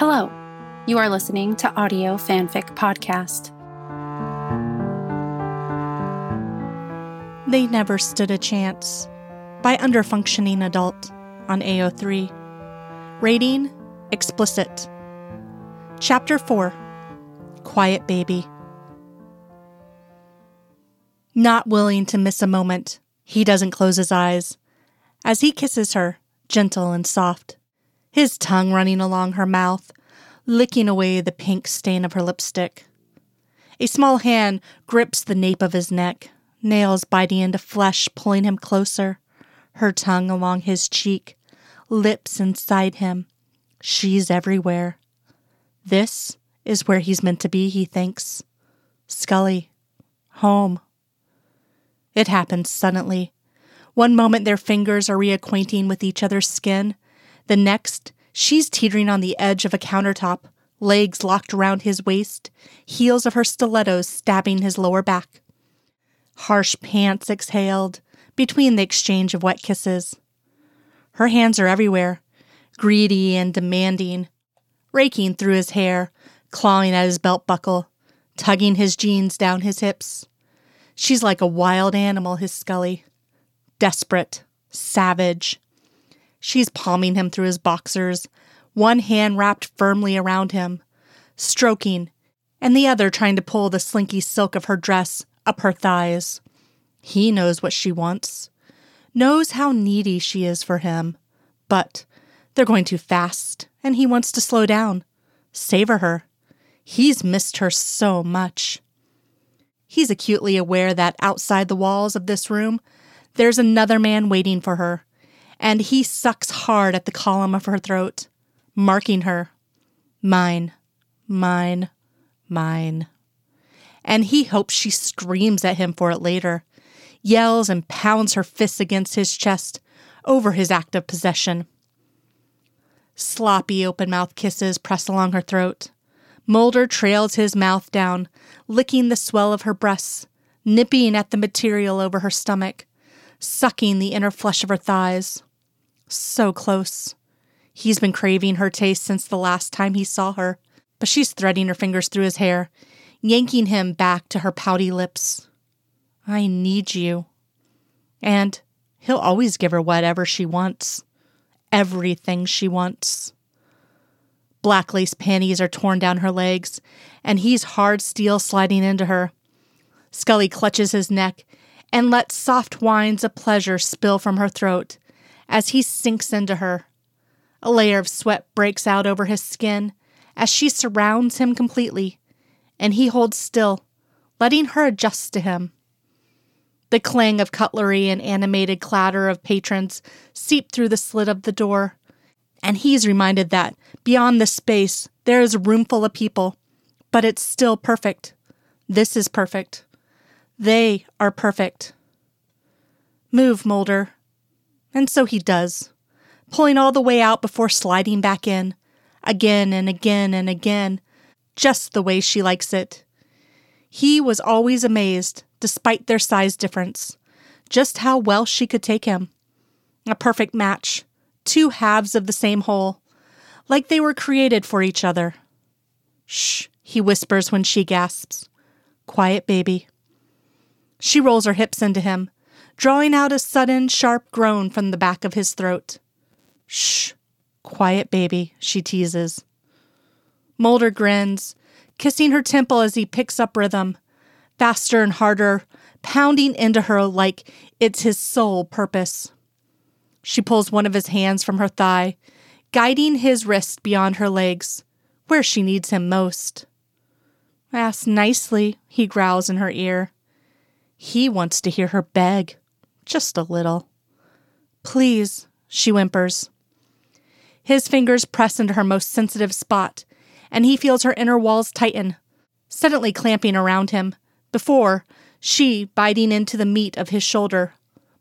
Hello, you are listening to Audio Fanfic Podcast. They Never Stood a Chance by Underfunctioning Adult on AO3. Rating Explicit. Chapter 4 Quiet Baby. Not willing to miss a moment, he doesn't close his eyes as he kisses her, gentle and soft, his tongue running along her mouth, licking away the pink stain of her lipstick. A small hand grips the nape of his neck, nails biting into flesh, pulling him closer, her tongue along his cheek, lips inside him. She's everywhere. This is where he's meant to be, he thinks. Scully. Home. It happens suddenly. One moment their fingers are reacquainting with each other's skin. The next, she's teetering on the edge of a countertop, legs locked around his waist, heels of her stilettos stabbing his lower back. Harsh pants exhaled between the exchange of wet kisses. Her hands are everywhere, greedy and demanding, raking through his hair, clawing at his belt buckle, tugging his jeans down his hips. She's like a wild animal, his Scully. Desperate, savage. She's palming him through his boxers, one hand wrapped firmly around him, stroking, and the other trying to pull the slinky silk of her dress up her thighs. He knows what she wants, knows how needy she is for him, but they're going too fast, and he wants to slow down, savor her. He's missed her so much. He's acutely aware that outside the walls of this room, there's another man waiting for her, and he sucks hard at the column of her throat, marking her. Mine, mine, mine and he hopes she screams at him for it later, yells and pounds her fists against his chest over his act of possession. Sloppy open mouth kisses press along her throat. Mulder trails his mouth down, licking the swell of her breasts, nipping at the material over her stomach, sucking the inner flesh of her thighs. So close. He's been craving her taste since the last time he saw her, but she's threading her fingers through his hair, yanking him back to her pouty lips. I need you. And he'll always give her whatever she wants, everything she wants. Black lace panties are torn down her legs, and he's hard steel sliding into her. Scully clutches his neck and lets soft whines of pleasure spill from her throat as he sinks into her. A layer of sweat breaks out over his skin as she surrounds him completely, and he holds still, letting her adjust to him. The clang of cutlery and animated clatter of patrons seep through the slit of the door, and he's reminded that beyond this space there is a room full of people, but it's still perfect. This is perfect. They are perfect. Move, Mulder. And so he does, pulling all the way out before sliding back in, again and again and again, just the way she likes it. He was always amazed, despite their size difference, just how well she could take him. A perfect match, two halves of the same whole, like they were created for each other. Shh, he whispers when she gasps. Quiet, baby. She rolls her hips into him, drawing out a sudden, sharp groan from the back of his throat. Shh, quiet, baby, she teases. Mulder grins, kissing her temple as he picks up rhythm, faster and harder, pounding into her like it's his sole purpose. She pulls one of his hands from her thigh, guiding his wrist beyond her legs, where she needs him most. Ask nicely, he growls in her ear. He wants to hear her beg, just a little. Please, she whimpers. His fingers press into her most sensitive spot, and he feels her inner walls tighten, suddenly clamping around him, before, she biting into the meat of his shoulder,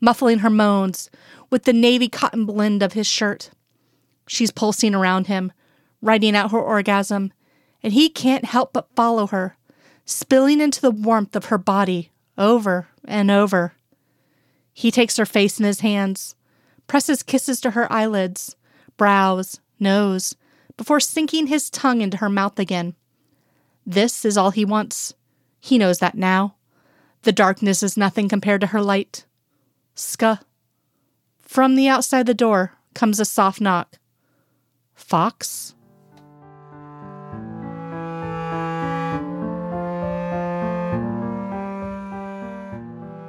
muffling her moans with the navy cotton blend of his shirt. She's pulsing around him, writing out her orgasm, and he can't help but follow her, spilling into the warmth of her body over and over. He takes her face in his hands, presses kisses to her eyelids, brows, nose, before sinking his tongue into her mouth again. This is all he wants. He knows that now. The darkness is nothing compared to her light. Ska. From the outside the door comes a soft knock. Fox?